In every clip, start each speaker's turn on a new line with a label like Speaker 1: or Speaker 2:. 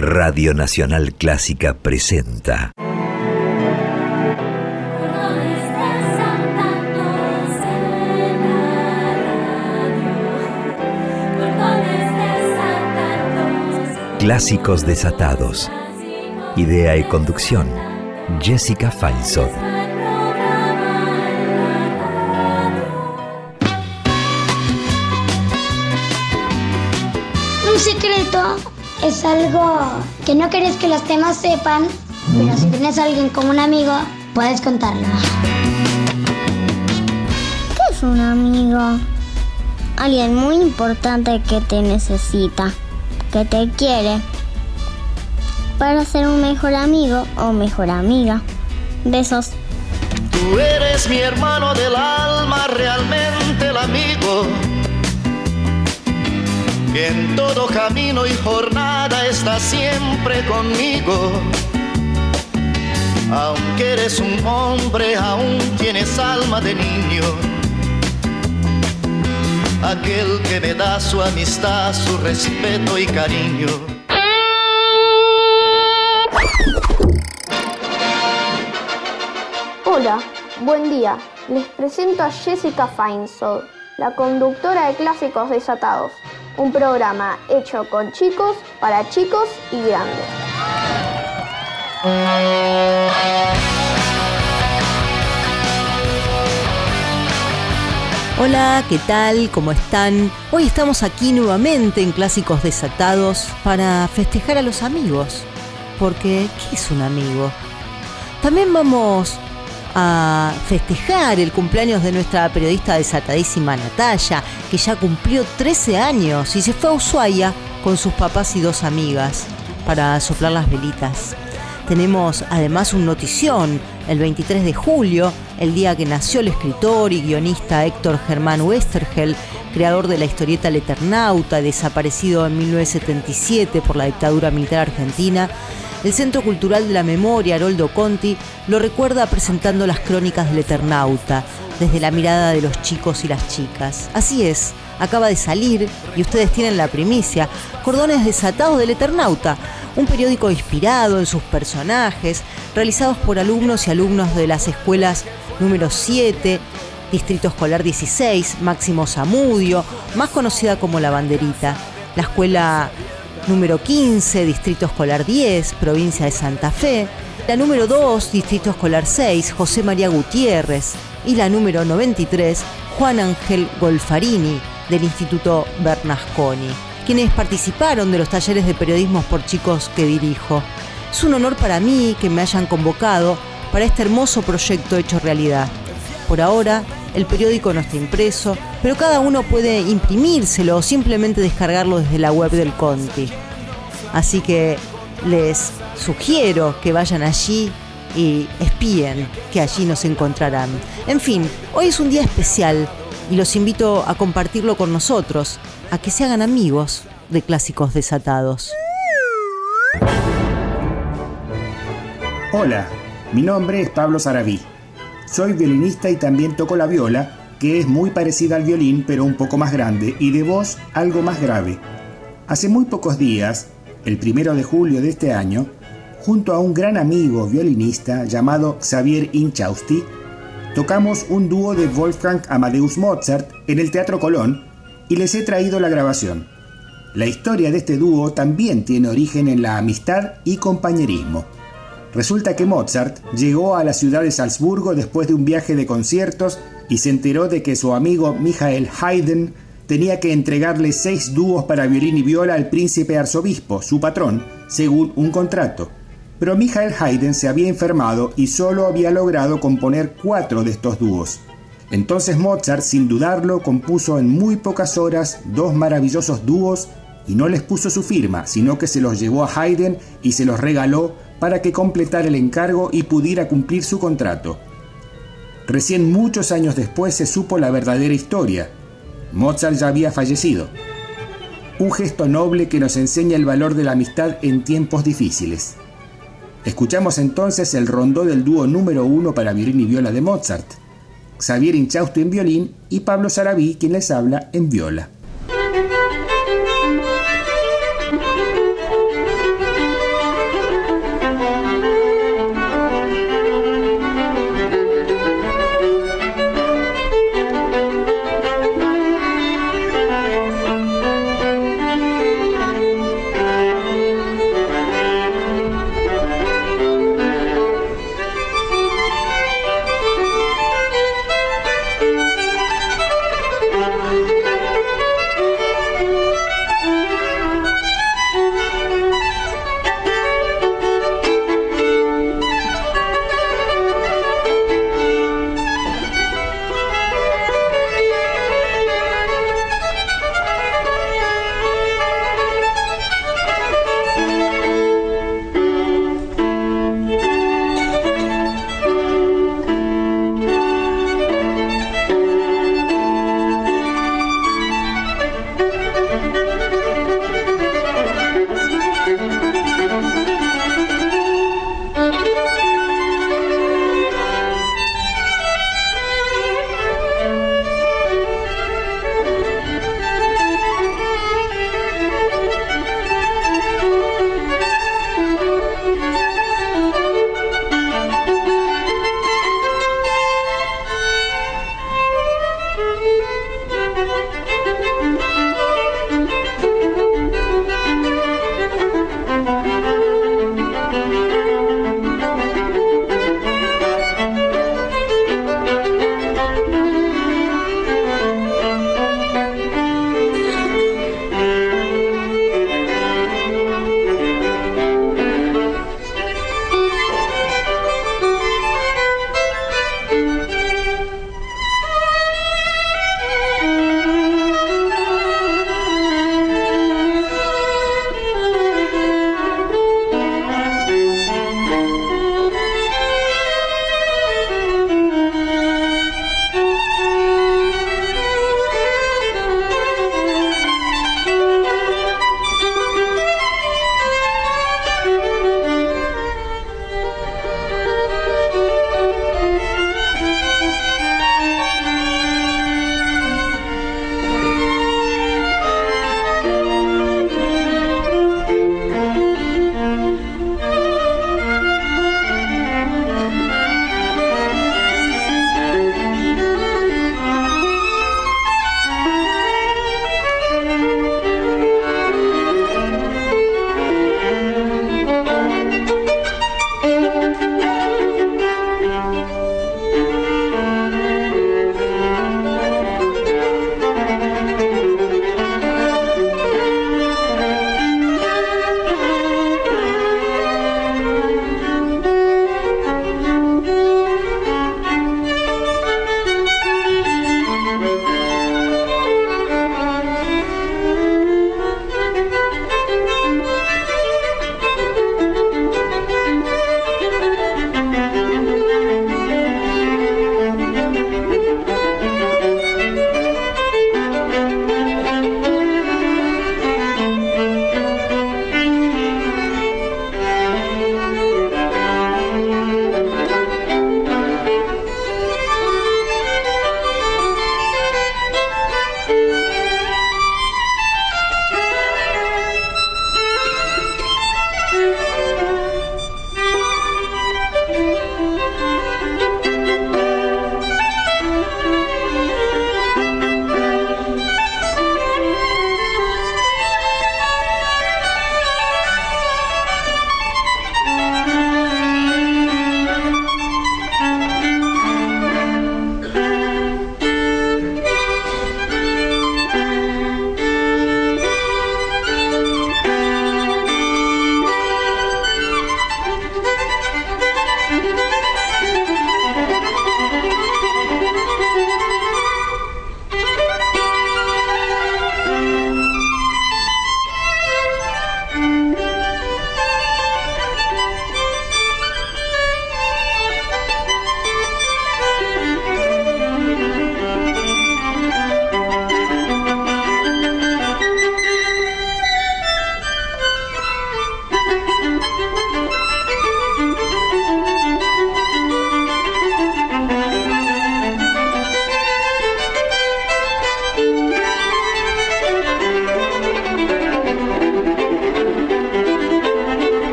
Speaker 1: Radio Nacional Clásica presenta. Clásicos desatados. Idea y conducción. Jessica Feinsohn.
Speaker 2: Un secreto es algo que no querés que los temas sepan, pero si tienes a alguien como un amigo, puedes contarlo.
Speaker 3: ¿Qué es un amigo? Alguien muy importante que te necesita, que te quiere, para ser un mejor amigo o mejor amiga. Besos.
Speaker 4: Tú eres mi hermano del alma, realmente el amigo que en todo camino y jornada está siempre conmigo. Aunque eres un hombre, aún tienes alma de niño. Aquel que me da su amistad, su respeto y cariño.
Speaker 5: Hola, buen día. Les presento a Jessica Feinsold, la conductora de Clásicos Desatados un programa hecho con chicos, para chicos y grandes.
Speaker 6: Hola, ¿qué tal? ¿Cómo están? Hoy estamos aquí nuevamente en Clásicos Desatados para festejar a los amigos. Porque, ¿qué es un amigo? También vamos a festejar el cumpleaños de nuestra periodista desatadísima Natalia, que ya cumplió 13 años y se fue a Ushuaia con sus papás y dos amigas para soplar las velitas. Tenemos además un notición, el 23 de julio, el día que nació el escritor y guionista Héctor Germán Westergel, creador de la historieta El Eternauta, desaparecido en 1977 por la dictadura militar argentina, el Centro Cultural de la Memoria, Haroldo Conti, lo recuerda presentando las crónicas del Eternauta, desde la mirada de los chicos y las chicas. Así es, acaba de salir, y ustedes tienen la primicia, Cordones Desatados del Eternauta, un periódico inspirado en sus personajes, realizados por alumnos y alumnos de las escuelas número 7, Distrito Escolar 16, Máximo Zamudio, más conocida como La Banderita, la escuela número 15, Distrito Escolar 10, provincia de Santa Fe, la número 2, Distrito Escolar 6, José María Gutiérrez, y la número 93, Juan Ángel Golfarini, del Instituto Bernasconi, quienes participaron de los talleres de periodismo por chicos que dirijo. Es un honor para mí que me hayan convocado para este hermoso proyecto hecho realidad. Por ahora, el periódico no está impreso, pero cada uno puede imprimírselo o simplemente descargarlo desde la web del Conti. Así que les sugiero que vayan allí y espíen que allí nos encontrarán. En fin, hoy es un día especial y los invito a compartirlo con nosotros, a que se hagan amigos de clásicos desatados.
Speaker 7: Hola, mi nombre es Pablo Saraví. Soy violinista y también toco la viola, que es muy parecida al violín pero un poco más grande y de voz algo más grave. Hace muy pocos días, el primero de julio de este año, junto a un gran amigo violinista llamado Xavier Inchausti, tocamos un dúo de Wolfgang Amadeus Mozart en el Teatro Colón y les he traído la grabación. La historia de este dúo también tiene origen en la amistad y compañerismo. Resulta que Mozart llegó a la ciudad de Salzburgo después de un viaje de conciertos y se enteró de que su amigo Michael Haydn tenía que entregarle seis dúos para violín y viola al príncipe arzobispo, su patrón, según un contrato. Pero Michael Haydn se había enfermado y solo había logrado componer cuatro de estos dúos. Entonces Mozart, sin dudarlo, compuso en muy pocas horas dos maravillosos dúos y no les puso su firma, sino que se los llevó a Haydn y se los regaló para que completara el encargo y pudiera cumplir su contrato. Recién muchos años después se supo la verdadera historia. Mozart ya había fallecido. Un gesto noble que nos enseña el valor de la amistad en tiempos difíciles. Escuchamos entonces el rondó del dúo número uno para violín y viola de Mozart. Xavier Inchausto en violín y Pablo Sarabí quien les habla en viola.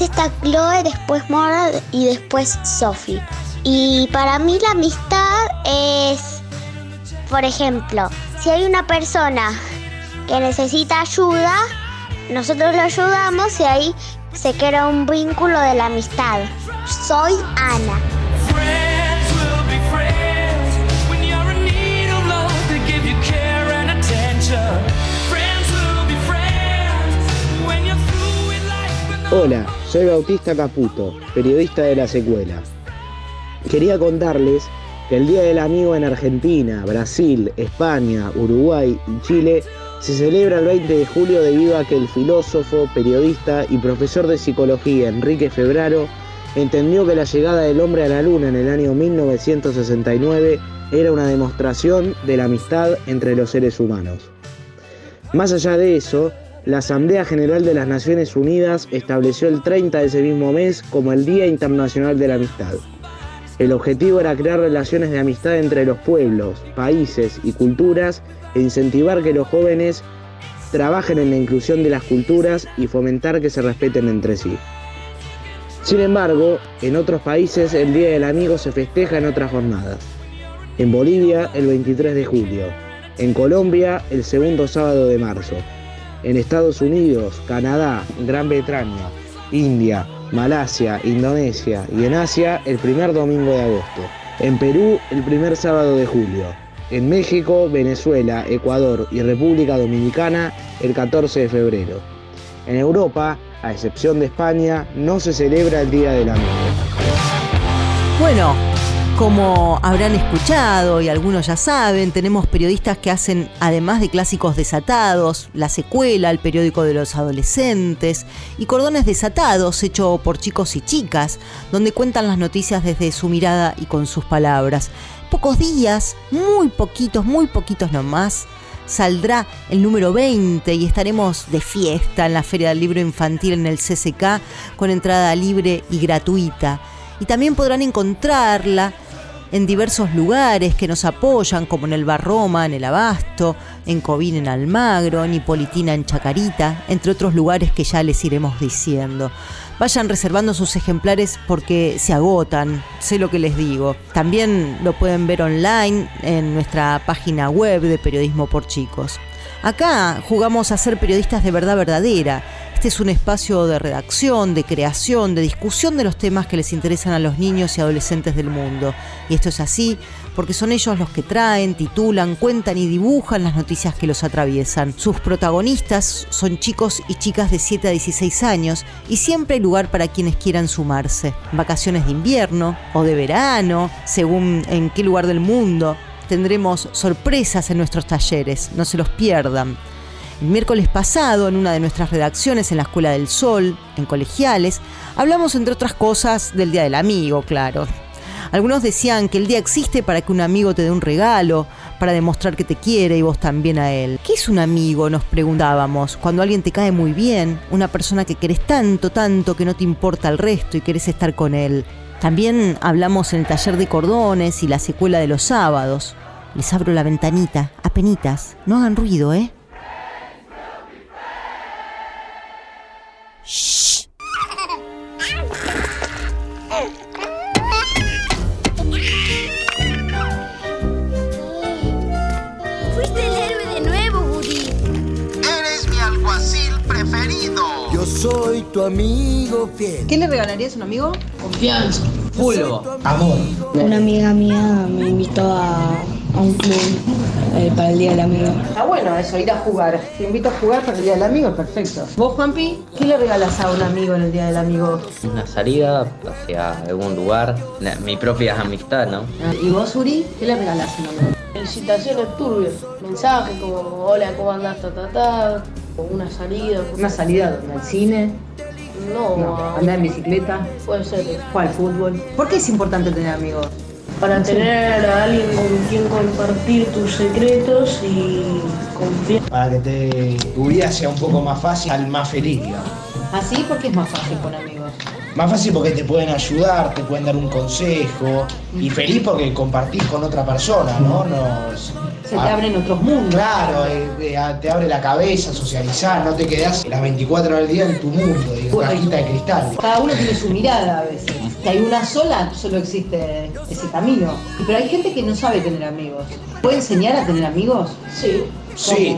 Speaker 3: Está Chloe, después Mora y después Sophie. Y para mí la amistad es, por ejemplo, si hay una persona que necesita ayuda, nosotros lo ayudamos y ahí se crea un vínculo de la amistad. Soy
Speaker 8: Hola, soy Bautista Caputo, periodista de la secuela. Quería contarles que el Día del Amigo en Argentina, Brasil, España, Uruguay y Chile se celebra el 20 de julio debido a que el filósofo, periodista y profesor de psicología Enrique Febraro entendió que la llegada del hombre a la luna en el año 1969 era una demostración de la amistad entre los seres humanos. Más allá de eso, la Asamblea General de las Naciones Unidas estableció el 30 de ese mismo mes como el Día Internacional de la Amistad. El objetivo era crear relaciones de amistad entre los pueblos, países y culturas e incentivar que los jóvenes trabajen en la inclusión de las culturas y fomentar que se respeten entre sí. Sin embargo, en otros países el Día del Amigo se festeja en otras jornadas. En Bolivia el 23 de julio, en Colombia el segundo sábado de marzo, en Estados Unidos, Canadá, Gran Bretaña, India, Malasia, Indonesia y en Asia el primer domingo de agosto. En Perú el primer sábado de julio. En México, Venezuela, Ecuador y República Dominicana el 14 de febrero. En Europa, a excepción de España, no se celebra el Día del Amigo.
Speaker 6: Bueno, como habrán escuchado y algunos ya saben, tenemos periodistas que hacen, además de clásicos desatados, La Secuela, el periódico de los adolescentes, y Cordones Desatados, hecho por chicos y chicas, donde cuentan las noticias desde su mirada y con sus palabras. Pocos días, muy poquitos, muy poquitos nomás, saldrá el número 20 y estaremos de fiesta en la Feria del Libro Infantil en el CCK con entrada libre y gratuita. Y también podrán encontrarla en diversos lugares que nos apoyan, como en el Barroma, en el Abasto, en Covin, en Almagro, en Hipolitina, en Chacarita, entre otros lugares que ya les iremos diciendo. Vayan reservando sus ejemplares porque se agotan, sé lo que les digo. También lo pueden ver online en nuestra página web de Periodismo por Chicos. Acá jugamos a ser periodistas de verdad verdadera este es un espacio de redacción, de creación, de discusión de los temas que les interesan a los niños y adolescentes del mundo. Y esto es así porque son ellos los que traen, titulan, cuentan y dibujan las noticias que los atraviesan. Sus protagonistas son chicos y chicas de 7 a 16 años y siempre hay lugar para quienes quieran sumarse. Vacaciones de invierno o de verano, según en qué lugar del mundo. Tendremos sorpresas en nuestros talleres, no se los pierdan. El miércoles pasado, en una de nuestras redacciones en la Escuela del Sol, en colegiales, hablamos entre otras cosas del Día del Amigo, claro. Algunos decían que el día existe para que un amigo te dé un regalo, para demostrar que te quiere y vos también a él. ¿Qué es un amigo? Nos preguntábamos. Cuando alguien te cae muy bien, una persona que querés tanto, tanto que no te importa el resto y querés estar con él. También hablamos en el taller de cordones y la secuela de los sábados. Les abro la ventanita, apenitas. No hagan ruido, ¿eh?
Speaker 9: Fuiste el héroe de nuevo, Woody.
Speaker 4: Eres mi alguacil preferido.
Speaker 10: Yo soy tu amigo fiel.
Speaker 11: ¿Qué le regalarías a un amigo?
Speaker 12: Confianza.
Speaker 10: Fulvo. Amor.
Speaker 13: Una amiga mía me invitó a, a un club eh, para el Día del Amigo.
Speaker 11: Está bueno eso, ir a jugar. Te invito a jugar para el Día del Amigo, perfecto. ¿Vos, Juanpi, qué le regalas a un amigo en el Día del Amigo?
Speaker 12: Una salida hacia algún lugar, la- mi propia amistad, ¿no?
Speaker 11: Ah, ¿Y vos, Uri, qué le regalas a un amigo?
Speaker 14: Felicitaciones turbias, mensajes como hola, ¿cómo andás? Ta, ta, ta, o una salida.
Speaker 11: ¿Una salida donde? ¿Al cine?
Speaker 14: No,
Speaker 11: No, ¿Andar en bicicleta?
Speaker 14: puede ser.
Speaker 11: ¿Cuál? ¿Fútbol? ¿Por qué es importante tener amigos?
Speaker 14: Para tener a alguien con quien compartir tus secretos y confiar.
Speaker 10: Para que te, tu vida sea un poco más fácil, al más feliz, digamos.
Speaker 11: ¿Así? porque es más fácil con amigos?
Speaker 8: Más fácil porque te pueden ayudar, te pueden dar un consejo. Y feliz porque compartís con otra persona, ¿no? Nos,
Speaker 11: Se te abren otros mundos.
Speaker 8: Claro, eh, eh, te abre la cabeza, socializar, no te quedás las 24 horas del día en tu mundo, en cajita de cristal.
Speaker 11: Cada uno tiene su mirada a veces. Que hay una sola, solo existe ese camino. Pero hay gente que no sabe tener amigos. ¿Puede enseñar a tener amigos?
Speaker 14: Sí.
Speaker 8: Sí.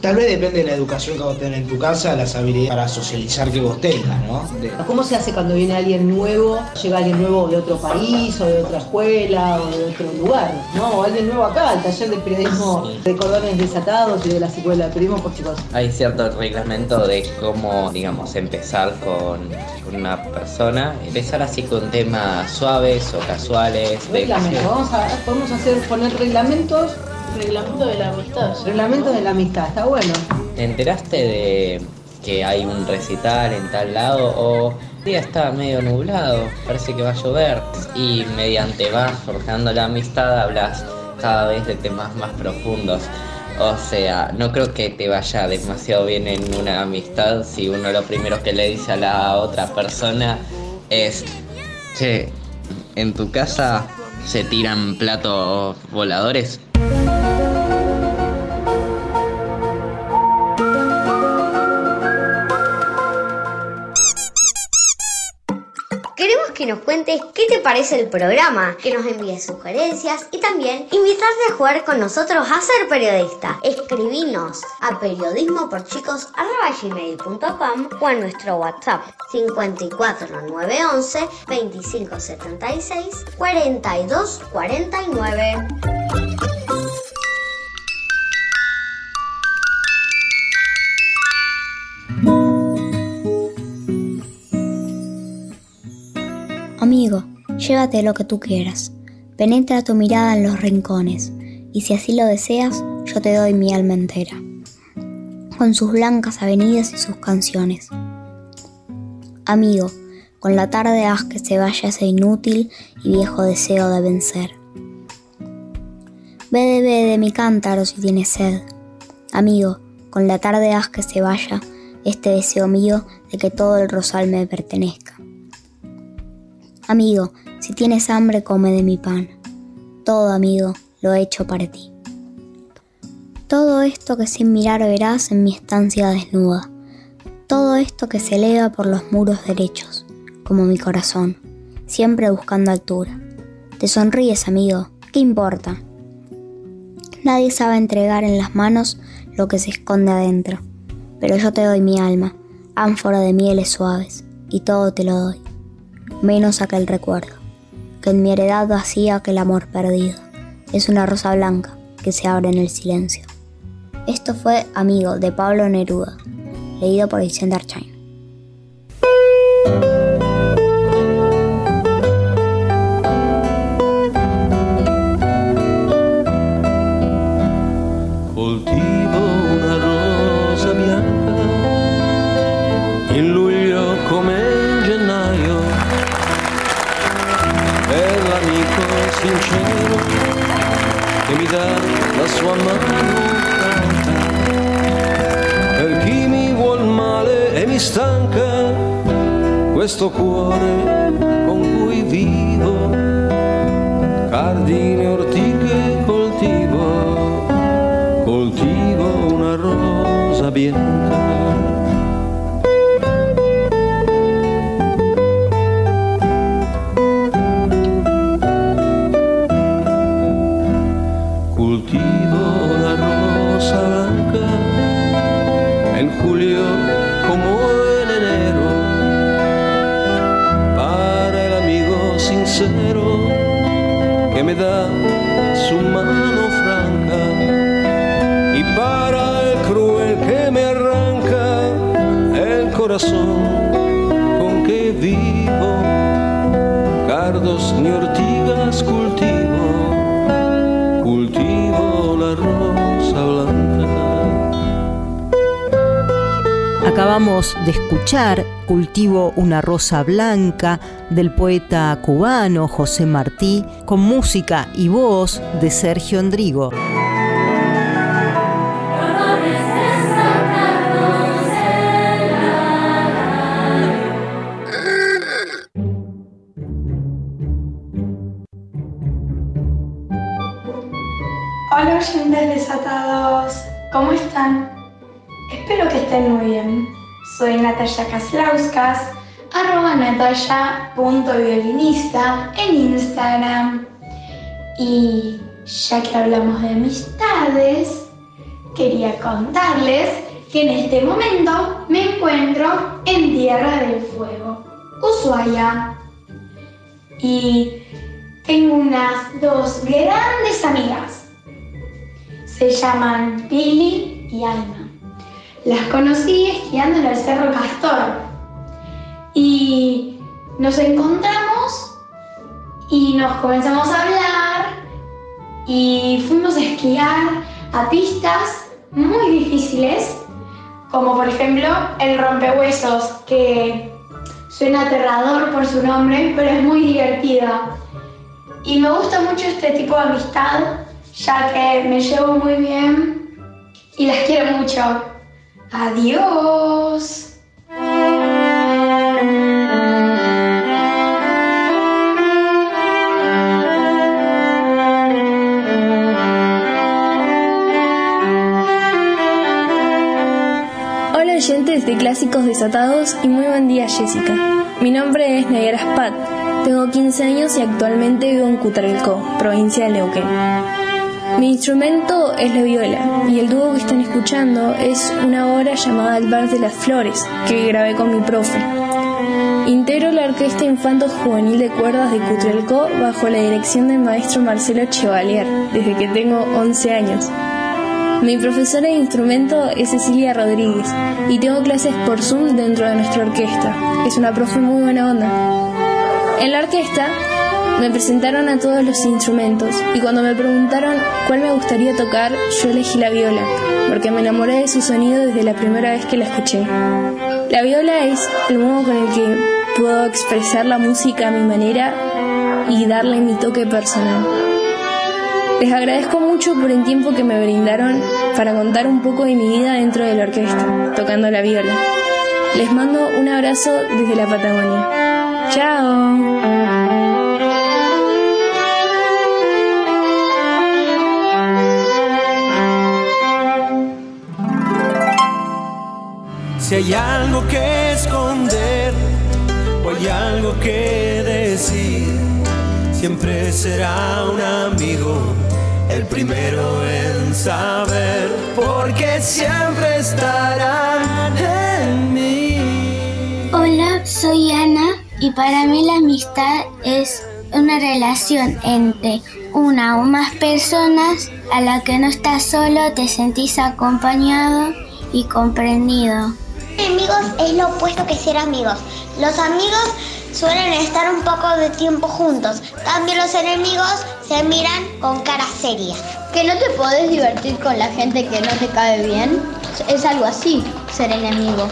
Speaker 8: Tal vez depende de la educación que vos tenés en tu casa, las habilidades para socializar que vos tengas, ¿no? De-
Speaker 11: ¿Cómo se hace cuando viene alguien nuevo? Llega alguien nuevo de otro país, o de otra escuela, o de otro lugar, ¿no? O alguien nuevo acá, al taller de periodismo de cordones desatados y de la escuela de periodismo por chicos.
Speaker 12: Hay cierto reglamento de cómo, digamos, empezar con, con una persona. Empezar así con temas suaves o casuales. de-
Speaker 11: Reglamento, vamos a, podemos hacer, poner reglamentos.
Speaker 14: Reglamento de la amistad.
Speaker 11: Reglamentos de la amistad, está bueno.
Speaker 12: ¿Te enteraste de que hay un recital en tal lado o el día está medio nublado, parece que va a llover y mediante vas forjando la amistad hablas cada vez de temas más profundos. O sea, no creo que te vaya demasiado bien en una amistad si uno lo primero que le dice a la otra persona es, che, ¿en tu casa se tiran platos voladores?
Speaker 15: Cuentes qué te parece el programa, que nos envíes sugerencias y también invitarte a jugar con nosotros a ser periodista. Escribinos a periodismoporchicos.com o a nuestro WhatsApp 54911 2576 4249.
Speaker 16: Llévate lo que tú quieras. Penetra tu mirada en los rincones, y si así lo deseas, yo te doy mi alma entera. Con sus blancas avenidas y sus canciones. Amigo, con la tarde haz que se vaya ese inútil y viejo deseo de vencer. Bebe, bebe mi cántaro si tienes sed. Amigo, con la tarde haz que se vaya este deseo mío de que todo el rosal me pertenezca. Amigo, si tienes hambre, come de mi pan. Todo, amigo, lo he hecho para ti. Todo esto que sin mirar verás en mi estancia desnuda. Todo esto que se eleva por los muros derechos, como mi corazón, siempre buscando altura. Te sonríes, amigo, ¿qué importa? Nadie sabe entregar en las manos lo que se esconde adentro, pero yo te doy mi alma, ánfora de mieles suaves, y todo te lo doy menos aquel recuerdo, que en mi heredad vacía que el amor perdido es una rosa blanca que se abre en el silencio. Esto fue Amigo de Pablo Neruda, leído por Vicente Archain.
Speaker 17: La sua mano. Franca per chi mi vuol male e mi stanca questo cuore con cui vivo cardine ortiche coltivo coltivo una rosa bianca su mano franca y para el cruel que me arranca el corazón con que vivo cardos ni ortigas cultivo cultivo la rosa blanca.
Speaker 6: Acabamos de escuchar Cultivo una rosa blanca del poeta cubano José Martí, con música y voz de Sergio Endrigo.
Speaker 18: Hola oyentes desatados, ¿cómo están? Espero que estén muy bien. Soy Natalia Kaslauskas arroba en Instagram. Y ya que hablamos de amistades, quería contarles que en este momento me encuentro en Tierra del Fuego, Ushuaia. Y tengo unas dos grandes amigas. Se llaman Pili y Alma. Las conocí esquiando en el Cerro Castor. Y nos encontramos y nos comenzamos a hablar y fuimos a esquiar a pistas muy difíciles, como por ejemplo el rompehuesos, que suena aterrador por su nombre, pero es muy divertida. Y me gusta mucho este tipo de amistad, ya que me llevo muy bien y las quiero mucho. Adiós.
Speaker 13: Clásicos Desatados y muy buen día Jessica. Mi nombre es Nayara Spat, tengo 15 años y actualmente vivo en Cutralcó, provincia de Neuquén. Mi instrumento es la viola y el dúo que están escuchando es una obra llamada El Bar de las Flores que grabé con mi profe. Integro la Orquesta Infanto Juvenil de Cuerdas de Cutralcó bajo la dirección del maestro Marcelo Chevalier desde que tengo 11 años. Mi profesora de instrumento es Cecilia Rodríguez y tengo clases por Zoom dentro de nuestra orquesta. Es una profe muy buena onda. En la orquesta me presentaron a todos los instrumentos y cuando me preguntaron cuál me gustaría tocar, yo elegí la viola, porque me enamoré de su sonido desde la primera vez que la escuché. La viola es el modo con el que puedo expresar la música a mi manera y darle mi toque personal. Les agradezco mucho por el tiempo que me brindaron para contar un poco de mi vida dentro de la orquesta, tocando la viola. Les mando un abrazo desde la Patagonia. ¡Chao!
Speaker 17: Si hay algo que esconder o hay algo que decir, siempre será un amigo el primero en saber, porque siempre estarán en mí.
Speaker 3: Hola, soy Ana y para mí la amistad es una relación entre una o más personas a la que no estás solo, te sentís acompañado y comprendido.
Speaker 2: Amigos es lo opuesto que ser amigos. Los amigos suelen estar un poco de tiempo juntos. También los enemigos se miran con cara seria.
Speaker 19: Que no te podés divertir con la gente que no te cae bien. Es algo así, ser enemigo.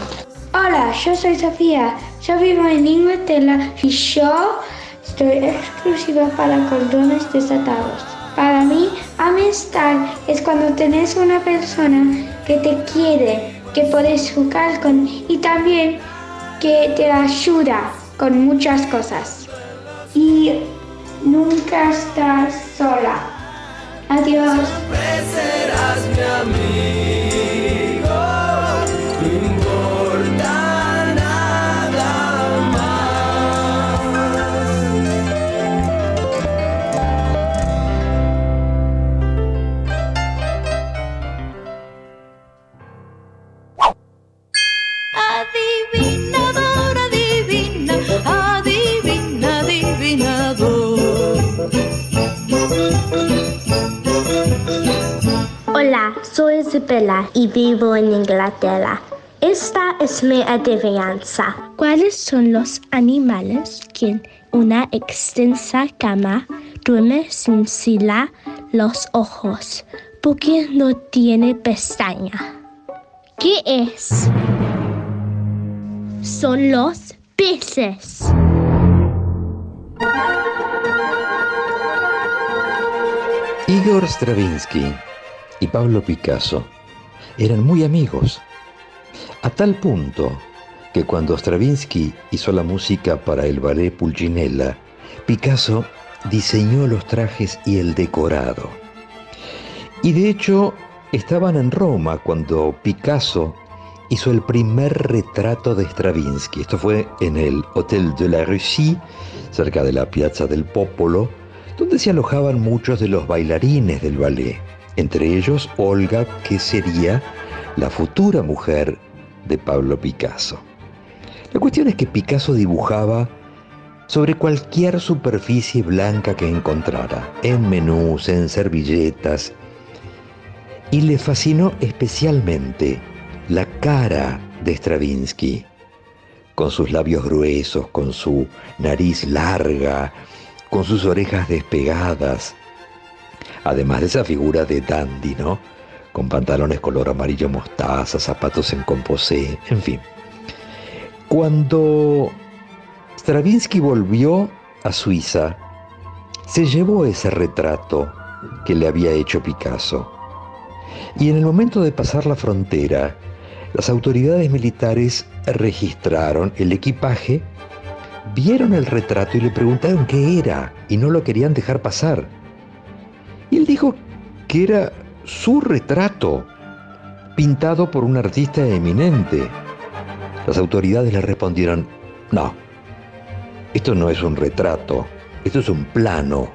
Speaker 18: Hola, yo soy Sofía. Yo vivo en Inglaterra y yo estoy exclusiva para cordones desatados. Para mí, amistad es cuando tenés una persona que te quiere, que puedes jugar con y también que te ayuda con muchas cosas. Y nunca estás sola. Adiós.
Speaker 20: Y vivo en Inglaterra. Esta es mi adivinanza. ¿Cuáles son los animales que en una extensa cama duermen sin cerrar los ojos porque no tiene pestaña? ¿Qué es? Son los peces.
Speaker 1: Igor Stravinsky y Pablo Picasso eran muy amigos, a tal punto que cuando Stravinsky hizo la música para el ballet Pulcinella, Picasso diseñó los trajes y el decorado. Y de hecho, estaban en Roma cuando Picasso hizo el primer retrato de Stravinsky. Esto fue en el Hotel de la Russie, cerca de la Piazza del Popolo, donde se alojaban muchos de los bailarines del ballet, entre ellos Olga, que sería la futura mujer de Pablo Picasso. La cuestión es que Picasso dibujaba sobre cualquier superficie blanca que encontrara, en menús, en servilletas, y le fascinó especialmente la cara de Stravinsky, con sus labios gruesos, con su nariz larga, con sus orejas despegadas, además de esa figura de dandy, ¿no? Con pantalones color amarillo mostaza, zapatos en composé, en fin. Cuando Stravinsky volvió a Suiza, se llevó ese retrato que le había hecho Picasso. Y en el momento de pasar la frontera, las autoridades militares registraron el equipaje, vieron el retrato y le preguntaron qué era y no lo querían dejar pasar. Y él dijo que era su retrato, pintado por un artista eminente. Las autoridades le respondieron, no, esto no es un retrato, esto es un plano.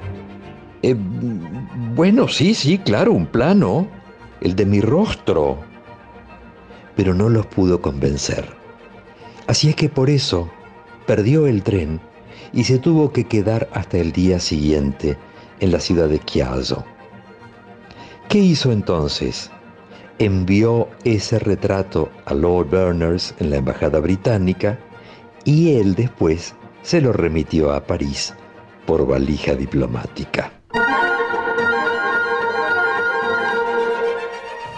Speaker 1: Eh, bueno, sí, sí, claro, un plano, el de mi rostro. Pero no los pudo convencer. Así es que por eso perdió el tren y se tuvo que quedar hasta el día siguiente en la ciudad de Chiasso. ¿Qué hizo entonces? Envió ese retrato a Lord Berners en la embajada británica y él después se lo remitió a París por valija diplomática.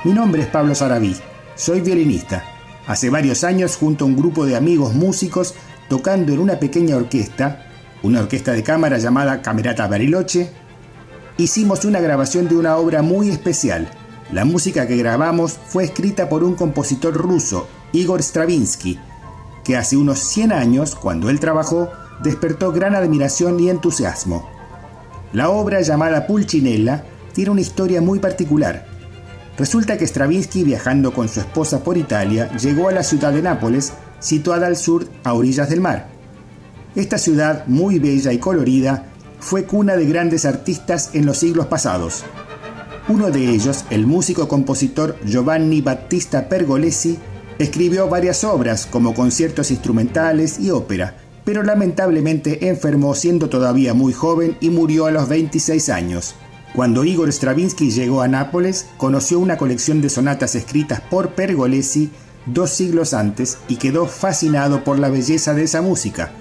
Speaker 7: Mi nombre es Pablo Sarabí, soy violinista. Hace varios años, junto a un grupo de amigos músicos, tocando en una pequeña orquesta, una orquesta de cámara llamada Camerata Bariloche, hicimos una grabación de una obra muy especial. La música que grabamos fue escrita por un compositor ruso, Igor Stravinsky, que hace unos 100 años, cuando él trabajó, despertó gran admiración y entusiasmo. La obra llamada Pulcinella tiene una historia muy particular. Resulta que Stravinsky, viajando con su esposa por Italia, llegó a la ciudad de Nápoles, situada al sur a orillas del mar. Esta ciudad, muy bella y colorida, fue cuna de grandes artistas en los siglos pasados. Uno de ellos, el músico-compositor Giovanni Battista Pergolesi, escribió varias obras como conciertos instrumentales y ópera, pero lamentablemente enfermó siendo todavía muy joven y murió a los 26 años. Cuando Igor Stravinsky llegó a Nápoles, conoció una colección de sonatas escritas por Pergolesi dos siglos antes y quedó fascinado por la belleza de esa música.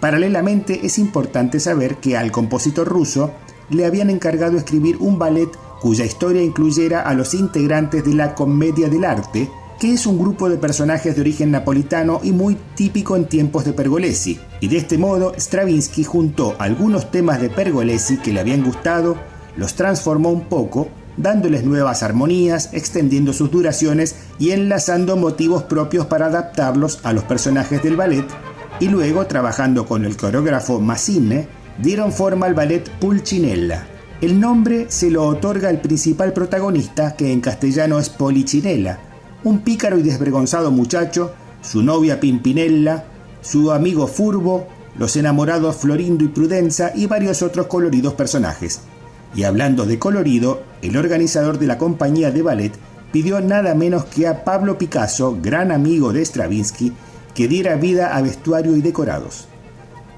Speaker 7: Paralelamente es importante saber que al compositor ruso le habían encargado escribir un ballet cuya historia incluyera a los integrantes de la Comedia del Arte, que es un grupo de personajes de origen napolitano y muy típico en tiempos de Pergolesi. Y de este modo, Stravinsky juntó algunos temas de Pergolesi que le habían gustado, los transformó un poco, dándoles nuevas armonías, extendiendo sus duraciones y enlazando motivos propios para adaptarlos a los personajes del ballet, y luego, trabajando con el coreógrafo Massine, dieron forma al ballet Pulcinella. El nombre se lo otorga el principal protagonista, que en castellano es Polichinella, un pícaro y desvergonzado muchacho, su novia Pimpinella, su amigo Furbo, los enamorados Florindo y Prudenza y varios otros coloridos personajes. Y hablando de colorido, el organizador de la compañía de ballet pidió nada menos que a Pablo Picasso, gran amigo de Stravinsky, que diera vida a vestuario y decorados.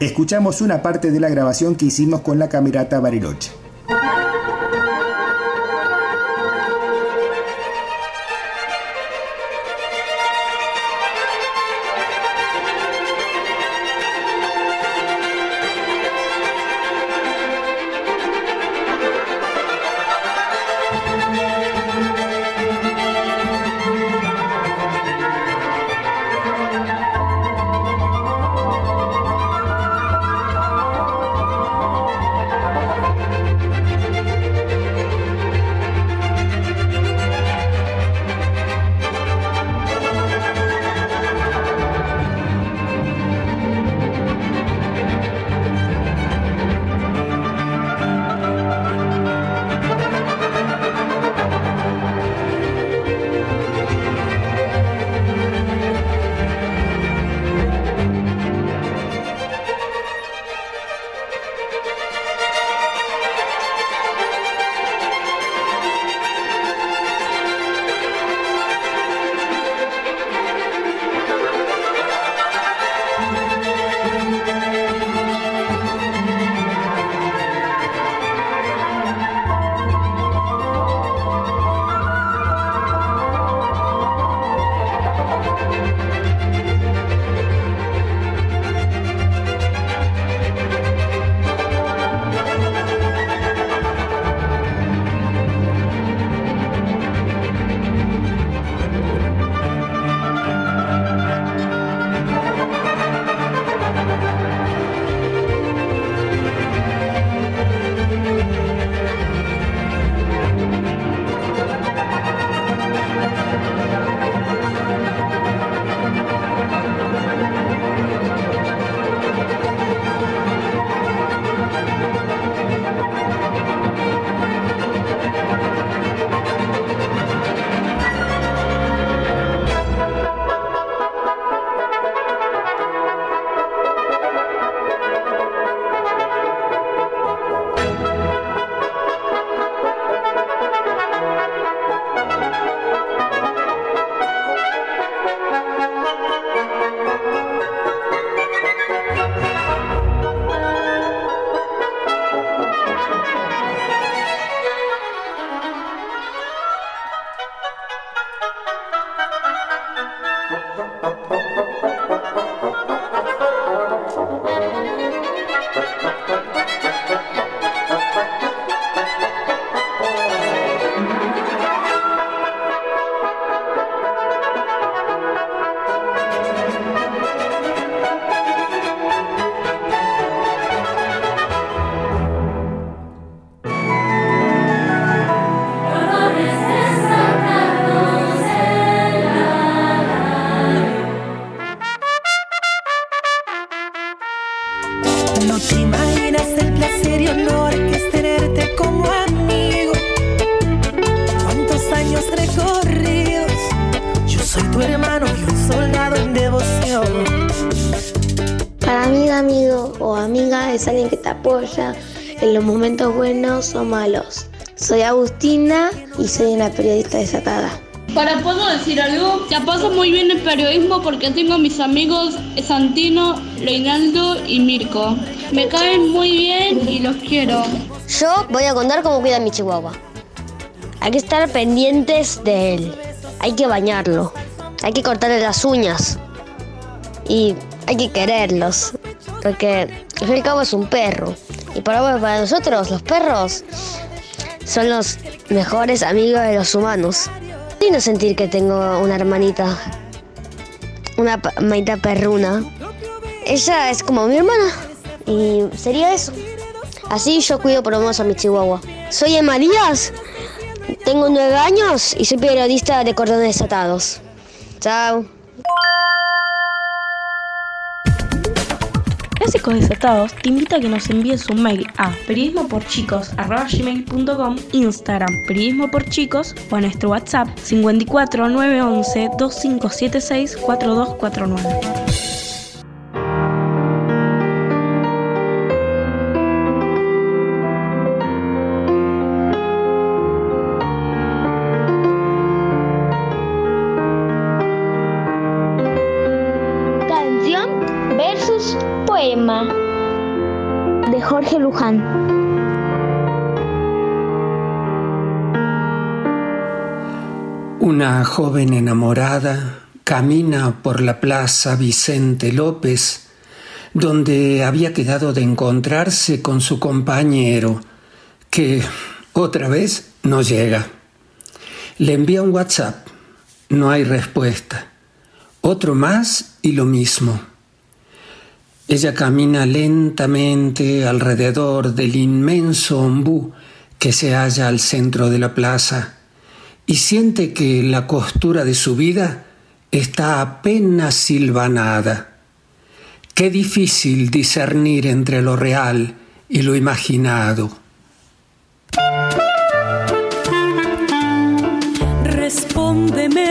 Speaker 7: Escuchamos una parte de la grabación que hicimos con la camerata Bariloche.
Speaker 21: Es alguien que te apoya en los momentos buenos o malos. Soy Agustina y soy una periodista desatada.
Speaker 22: Para puedo decir algo, la paso muy bien el periodismo porque tengo a mis amigos Santino, Reinaldo y Mirko. Me caen muy bien y los quiero.
Speaker 23: Yo voy a contar cómo cuida mi chihuahua. Hay que estar pendientes de él. Hay que bañarlo. Hay que cortarle las uñas. Y hay que quererlos. Porque al fin y al cabo es un perro. Y para, para nosotros, los perros son los mejores amigos de los humanos. Y no sentir que tengo una hermanita. Una hermanita perruna. Ella es como mi hermana. Y sería eso. Así yo cuido por lo a mi chihuahua. Soy Emma Díaz. Tengo nueve años y soy periodista de cordones desatados. Chao.
Speaker 13: Clásicos Desatados te invita a que nos envíes un mail a periodismoporchicos.gmail.com, Instagram periodismo por chicos o a nuestro WhatsApp 54 911 2576 4249.
Speaker 24: Una joven enamorada camina por la plaza Vicente López, donde había quedado de encontrarse con su compañero, que otra vez no llega. Le envía un WhatsApp, no hay respuesta. Otro más y lo mismo. Ella camina lentamente alrededor del inmenso ombú que se halla al centro de la plaza y siente que la costura de su vida está apenas silvanada. Qué difícil discernir entre lo real y lo imaginado.
Speaker 25: Respóndeme,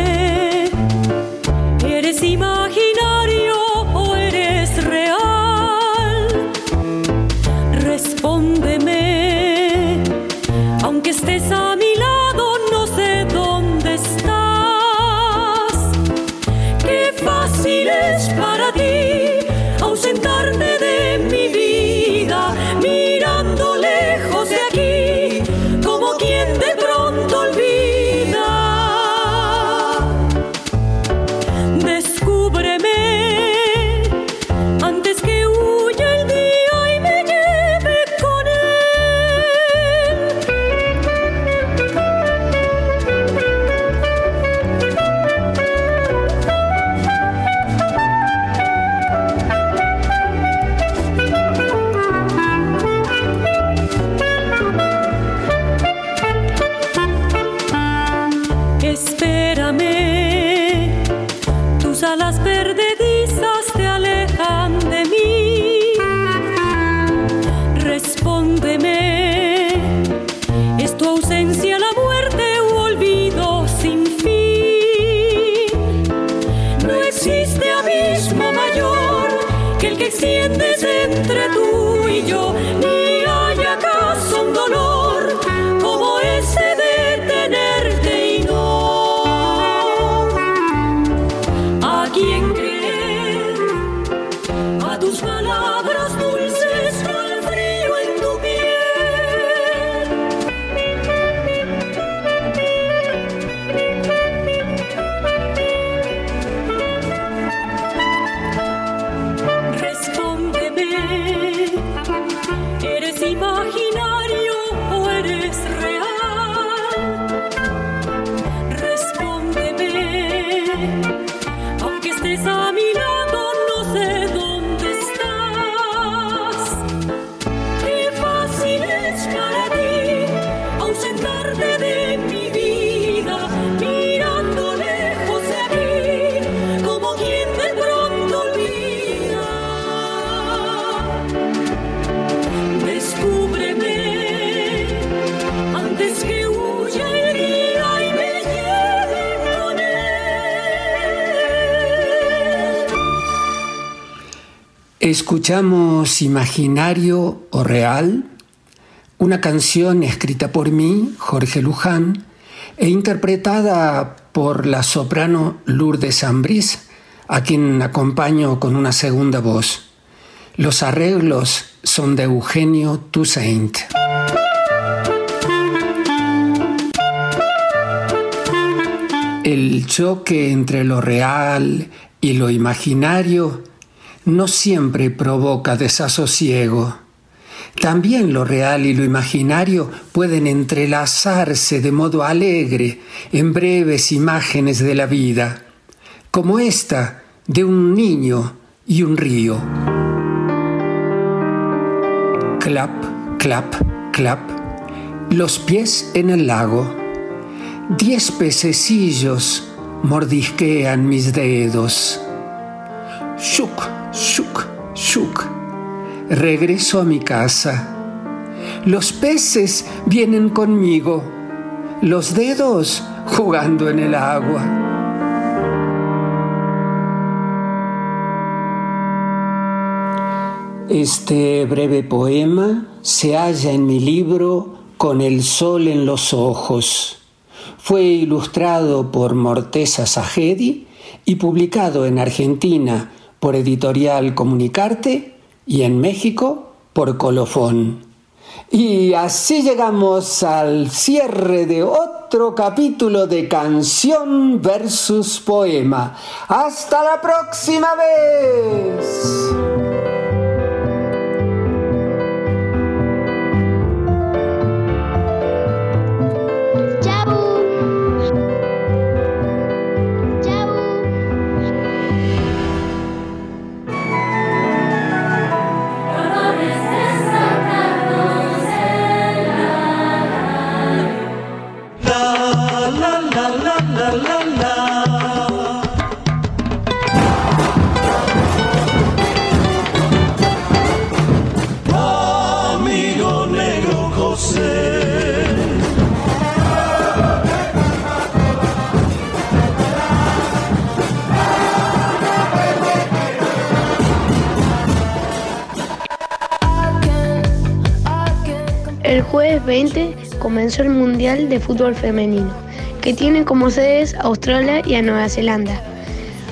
Speaker 24: Escuchamos Imaginario o Real, una canción escrita por mí, Jorge Luján, e interpretada por la soprano Lourdes Ambris, a quien acompaño con una segunda voz. Los arreglos son de Eugenio Toussaint. El choque entre lo real y lo imaginario no siempre provoca desasosiego. También lo real y lo imaginario pueden entrelazarse de modo alegre en breves imágenes de la vida, como esta de un niño y un río. Clap, clap, clap, los pies en el lago. Diez pececillos mordisquean mis dedos. Shuk, shuk, shuk. Regreso a mi casa. Los peces vienen conmigo. Los dedos jugando en el agua. Este breve poema se halla en mi libro Con el sol en los ojos. Fue ilustrado por Morteza Sajedi y publicado en Argentina por Editorial Comunicarte y en México por Colofón. Y así llegamos al cierre de otro capítulo de Canción versus Poema. Hasta la próxima vez.
Speaker 21: 1920 comenzó el Mundial de Fútbol Femenino, que tiene como sedes a Australia y a Nueva Zelanda.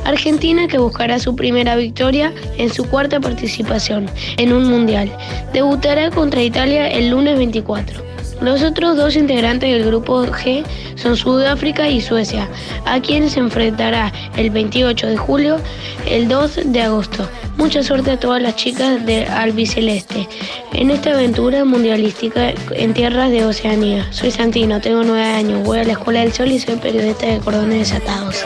Speaker 21: Argentina que buscará su primera victoria en su cuarta participación en un mundial. Debutará contra Italia el lunes 24. Los otros dos integrantes del grupo G son Sudáfrica y Suecia, a quienes se enfrentará el 28 de julio, el 2 de agosto. Mucha suerte a todas las chicas de albiceleste en esta aventura mundialística en tierras de Oceanía. Soy Santino, tengo nueve años, voy a la Escuela del Sol y soy periodista de cordones desatados.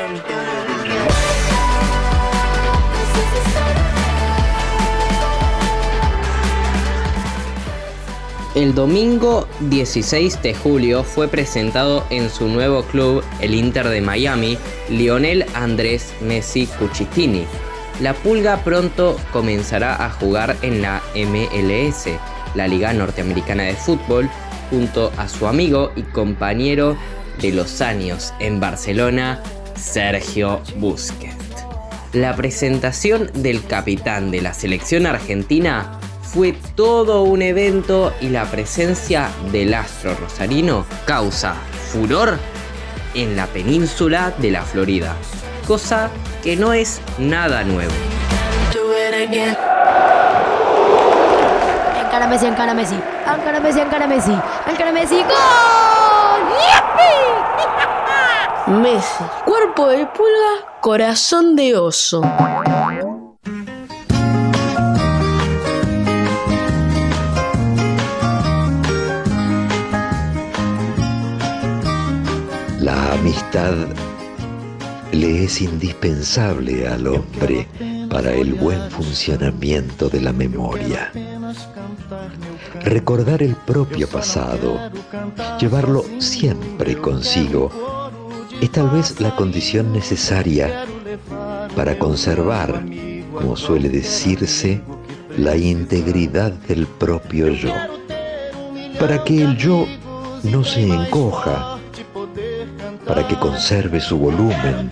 Speaker 12: El domingo 16 de julio fue presentado en su nuevo club, el Inter de Miami, Lionel Andrés Messi Cucitini. La Pulga pronto comenzará a jugar en la MLS, la Liga Norteamericana de Fútbol, junto a su amigo y compañero de los años en Barcelona, Sergio Busquets. La presentación del capitán de la selección argentina fue todo un evento y la presencia del astro rosarino causa furor en la península de la Florida, cosa que no es nada nuevo.
Speaker 26: Encara Messi, encara Messi. Encara Messi, encara Messi. Encara Messi. ¡Gol!
Speaker 14: Messi, cuerpo de pulga, corazón de oso.
Speaker 1: La amistad le es indispensable al hombre para el buen funcionamiento de la memoria. Recordar el propio pasado, llevarlo siempre consigo, es tal vez la condición necesaria para conservar, como suele decirse, la integridad del propio yo. Para que el yo no se encoja, para que conserve su volumen,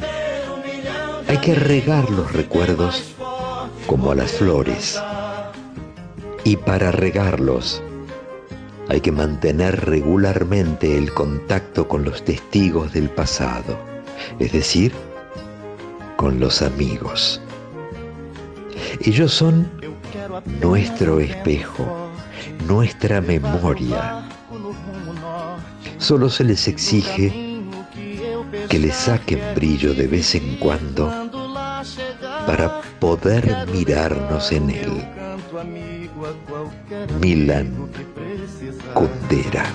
Speaker 1: hay que regar los recuerdos como a las flores. Y para regarlos hay que mantener regularmente el contacto con los testigos del pasado, es decir, con los amigos. Ellos son nuestro espejo, nuestra memoria. Solo se les exige que le saquen brillo de vez en cuando para poder mirarnos en él. Milan Kundera.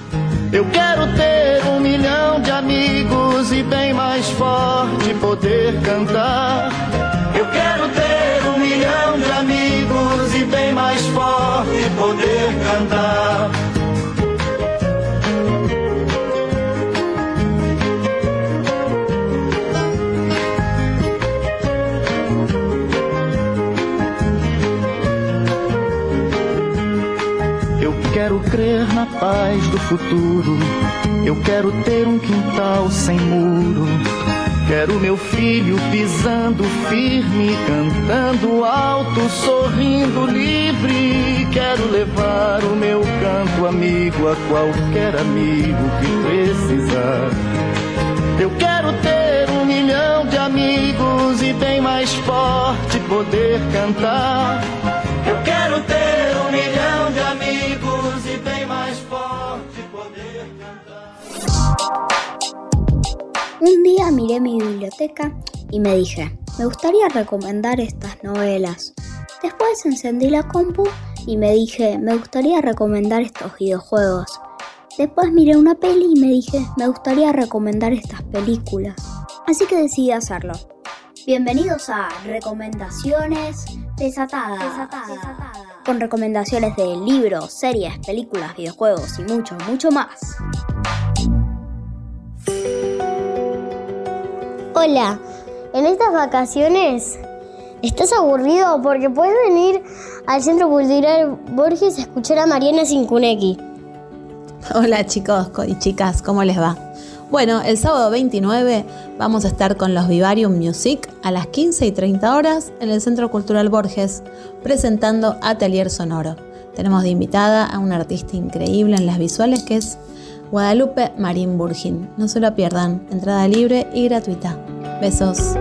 Speaker 27: Eu quero ter um milhão de amigos e bem mais forte poder cantar. Eu quero ter um milhão de amigos e bem mais forte poder cantar. Paz do futuro. Eu quero ter um quintal sem muro. Quero meu filho pisando firme, cantando alto, sorrindo livre. Quero levar o meu canto amigo a qualquer amigo que precisar. Eu quero ter um milhão de amigos e bem mais forte poder cantar.
Speaker 16: Un día miré mi biblioteca y me dije, me gustaría recomendar estas novelas. Después encendí la compu y me dije, me gustaría recomendar estos videojuegos. Después miré una peli y me dije, me gustaría recomendar estas películas. Así que decidí hacerlo. Bienvenidos a Recomendaciones Desatadas. Con recomendaciones de libros, series, películas, videojuegos y mucho, mucho más.
Speaker 23: Hola, en estas vacaciones estás aburrido porque puedes venir al Centro Cultural Borges a escuchar a Mariana Sincuneki.
Speaker 28: Hola chicos y chicas, ¿cómo les va? Bueno, el sábado 29 vamos a estar con los Vivarium Music a las 15 y 30 horas en el Centro Cultural Borges presentando Atelier Sonoro. Tenemos de invitada a una artista increíble en las visuales que es Guadalupe Marín Burgin. No se la pierdan, entrada libre y gratuita. Besos.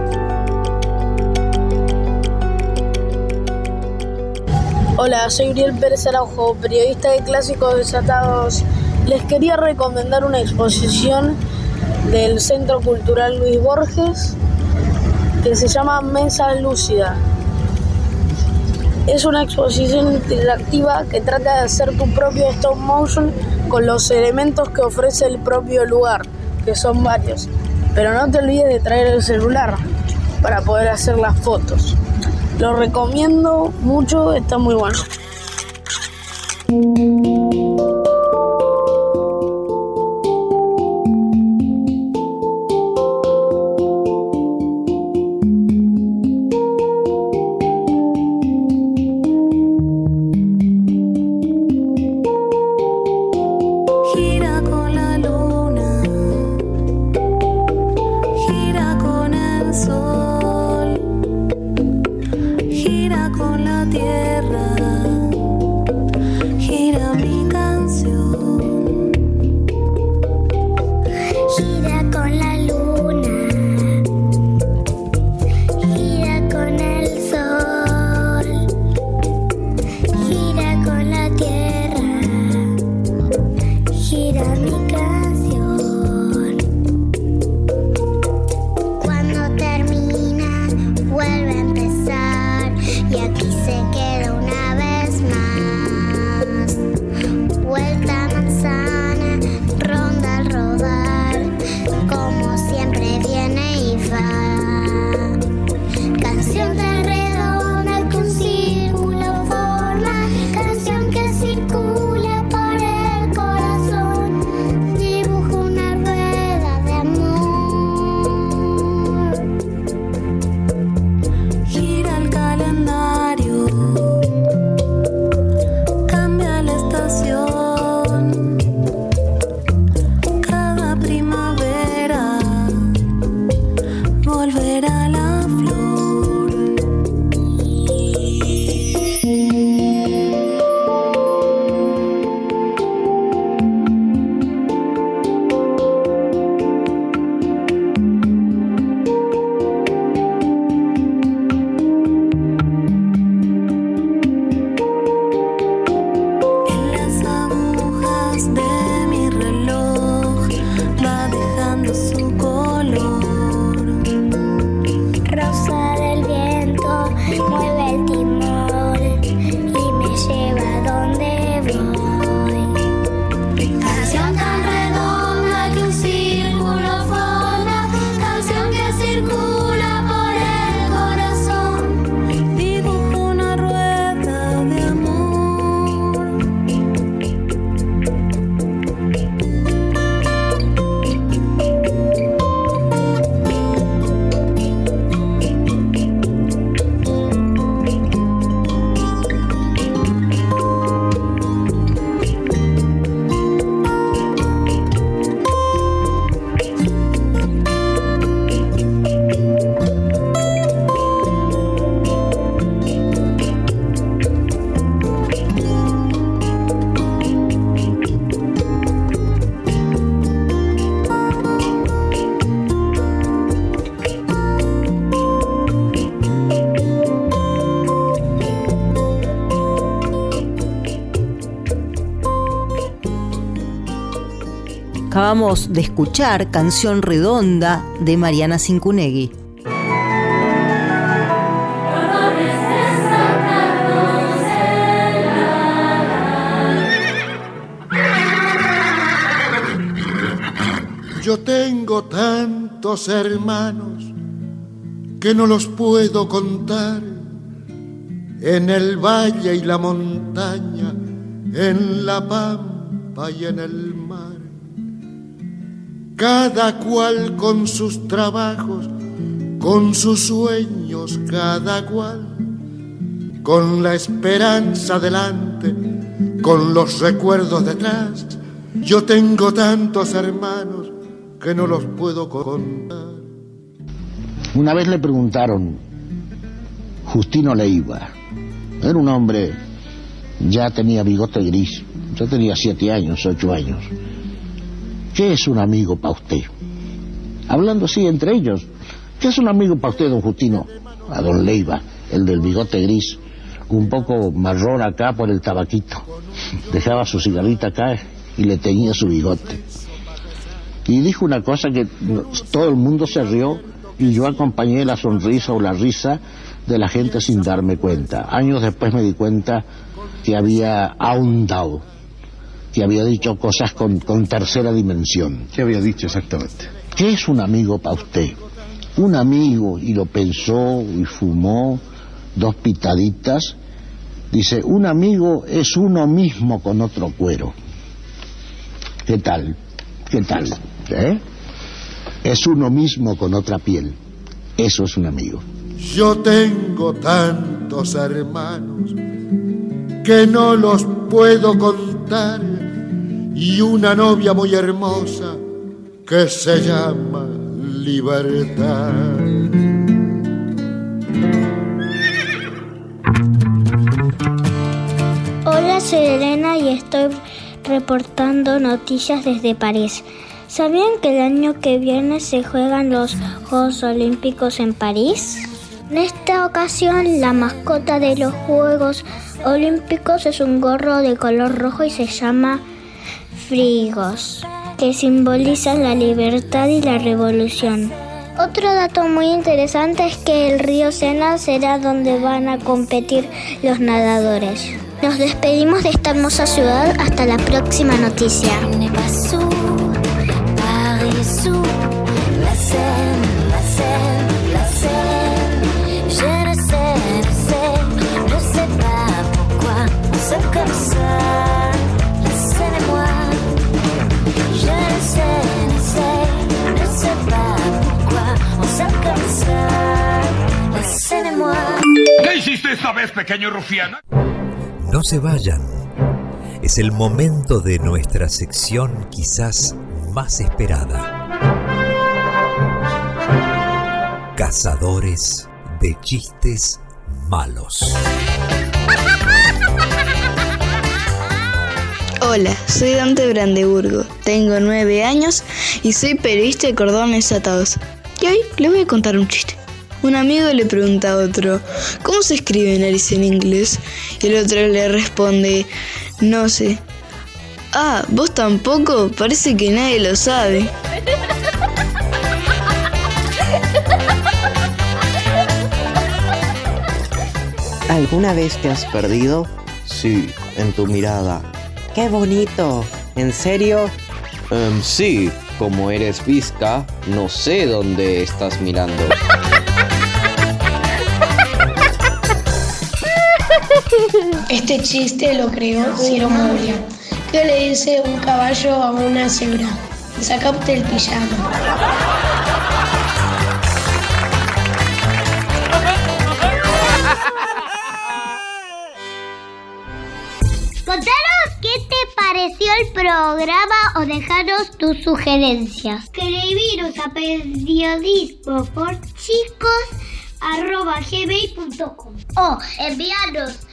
Speaker 14: Hola, soy Uriel Pérez Araujo, periodista de Clásicos Desatados. Les quería recomendar una exposición del Centro Cultural Luis Borges que se llama Mesa Lúcida. Es una exposición interactiva que trata de hacer tu propio stop motion con los elementos que ofrece el propio lugar, que son varios. Pero no te olvides de traer el celular para poder hacer las fotos. Lo recomiendo mucho, está muy bueno.
Speaker 29: Acabamos de escuchar Canción Redonda de Mariana Cincunegui.
Speaker 30: Yo tengo tantos hermanos que no los puedo contar en el valle y la montaña, en la pampa y en el mar. Cada cual con sus trabajos, con sus sueños, cada cual, con la esperanza delante, con los recuerdos detrás. Yo tengo tantos hermanos que no los puedo contar.
Speaker 31: Una vez le preguntaron, Justino Leiva, era un hombre, ya tenía bigote gris, yo tenía siete años, ocho años. ¿Qué es un amigo para usted? Hablando así entre ellos, ¿qué es un amigo para usted, don Justino? A don Leiva, el del bigote gris, un poco marrón acá por el tabaquito. Dejaba su cigarrita acá y le teñía su bigote y dijo una cosa que todo el mundo se rió y yo acompañé la sonrisa o la risa de la gente sin darme cuenta. Años después me di cuenta que había ahondado, que había dicho cosas con, con tercera dimensión.
Speaker 7: ¿Qué había dicho exactamente?
Speaker 31: ¿Qué es un amigo para usted? Un amigo, y lo pensó y fumó dos pitaditas, dice, un amigo es uno mismo con otro cuero. ¿Qué tal? ¿Qué tal? ¿Eh? Es uno mismo con otra piel. Eso es un amigo.
Speaker 30: Yo tengo tantos hermanos que no los puedo contar y una novia muy hermosa que se llama libertad.
Speaker 3: Hola, soy Elena y estoy reportando noticias desde París. ¿Sabían que el año que viene se juegan los Juegos Olímpicos en París? En esta ocasión la mascota de los Juegos Olímpicos es un gorro de color rojo y se llama Frigos, que simboliza la libertad y la revolución. Otro dato muy interesante es que el río Sena será donde van a competir los nadadores. Nos despedimos de esta hermosa ciudad hasta la próxima noticia.
Speaker 32: Esta vez, pequeño rufián?
Speaker 33: No se vayan. Es el momento de nuestra sección quizás más esperada. Cazadores de chistes malos.
Speaker 34: Hola, soy Dante Brandeburgo, tengo nueve años y soy periodista de cordones atados. Y hoy les voy a contar un chiste. Un amigo le pregunta a otro, ¿cómo se escribe nariz en inglés? Y el otro le responde, no sé. Ah, vos tampoco, parece que nadie lo sabe.
Speaker 35: ¿Alguna vez te has perdido?
Speaker 36: Sí, en tu mirada.
Speaker 35: ¡Qué bonito! ¿En serio?
Speaker 36: Em, sí, como eres visca, no sé dónde estás mirando.
Speaker 14: Este chiste lo creó Ciro Moria. ¿Qué le dice un caballo a una cebra? Sacate el pijama.
Speaker 2: Contanos qué te pareció el programa o dejaros tus sugerencias. Escribiros a periodismo por chicos arroba gmail.com o enviarnos un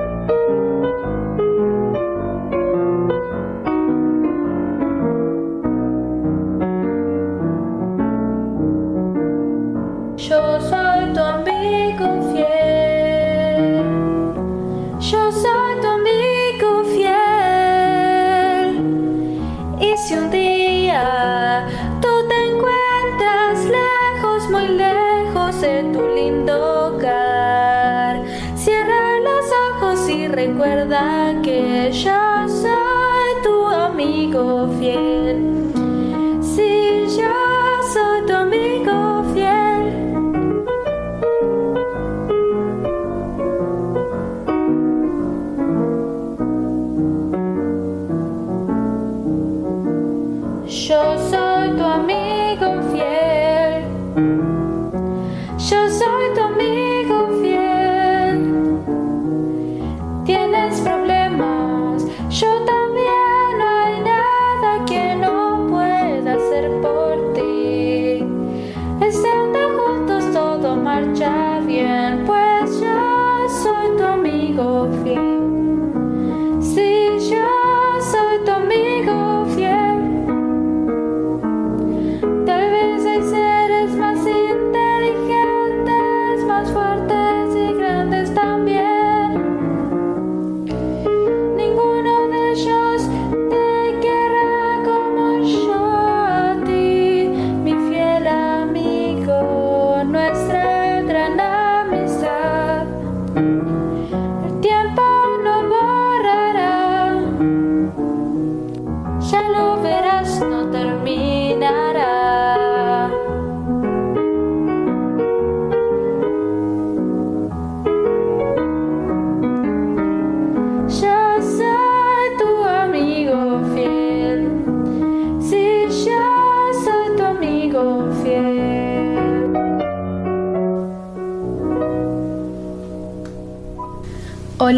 Speaker 37: que yo soy tu amigo fiel.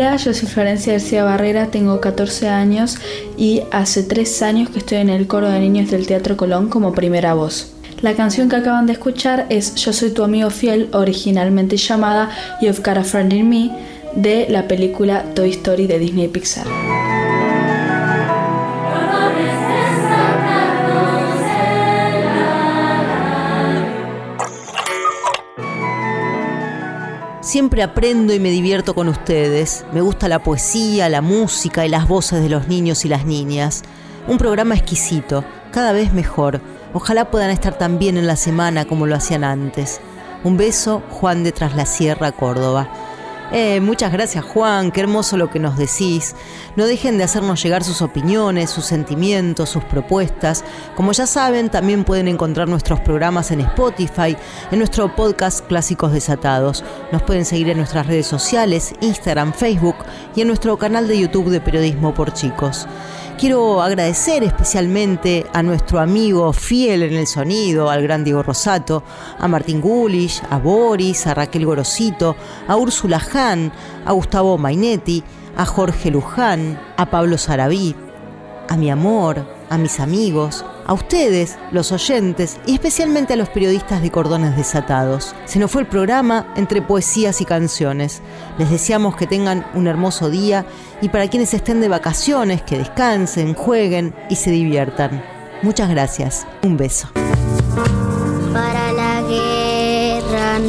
Speaker 38: Hola, yo soy Florencia García Barrera, tengo 14 años y hace 3 años que estoy en el coro de niños del Teatro Colón como primera voz. La canción que acaban de escuchar es Yo soy tu amigo fiel, originalmente llamada You've Got a Friend in Me, de la película Toy Story de Disney Pixar.
Speaker 6: Siempre aprendo y me divierto con ustedes. Me gusta la poesía, la música y las voces de los niños y las niñas. Un programa exquisito, cada vez mejor. Ojalá puedan estar tan bien en la semana como lo hacían antes. Un beso, Juan de Tras la Sierra, Córdoba. Eh, muchas gracias Juan, qué hermoso lo que nos decís. No dejen de hacernos llegar sus opiniones, sus sentimientos, sus propuestas. Como ya saben, también pueden encontrar nuestros programas en Spotify, en nuestro podcast Clásicos Desatados. Nos pueden seguir en nuestras redes sociales, Instagram, Facebook y en nuestro canal de YouTube de Periodismo por Chicos. Quiero agradecer especialmente a nuestro amigo fiel en el sonido, al gran Diego Rosato, a Martín Gulish, a Boris, a Raquel Gorosito, a Úrsula Hahn, a Gustavo Mainetti, a Jorge Luján, a Pablo Sarabí, a mi amor, a mis amigos, a ustedes, los oyentes, y especialmente a los periodistas de Cordones Desatados. Se nos fue el programa entre poesías y canciones. Les deseamos que tengan un hermoso día y para quienes estén de vacaciones, que descansen, jueguen y se diviertan. Muchas gracias. Un beso.
Speaker 15: Para la guerra.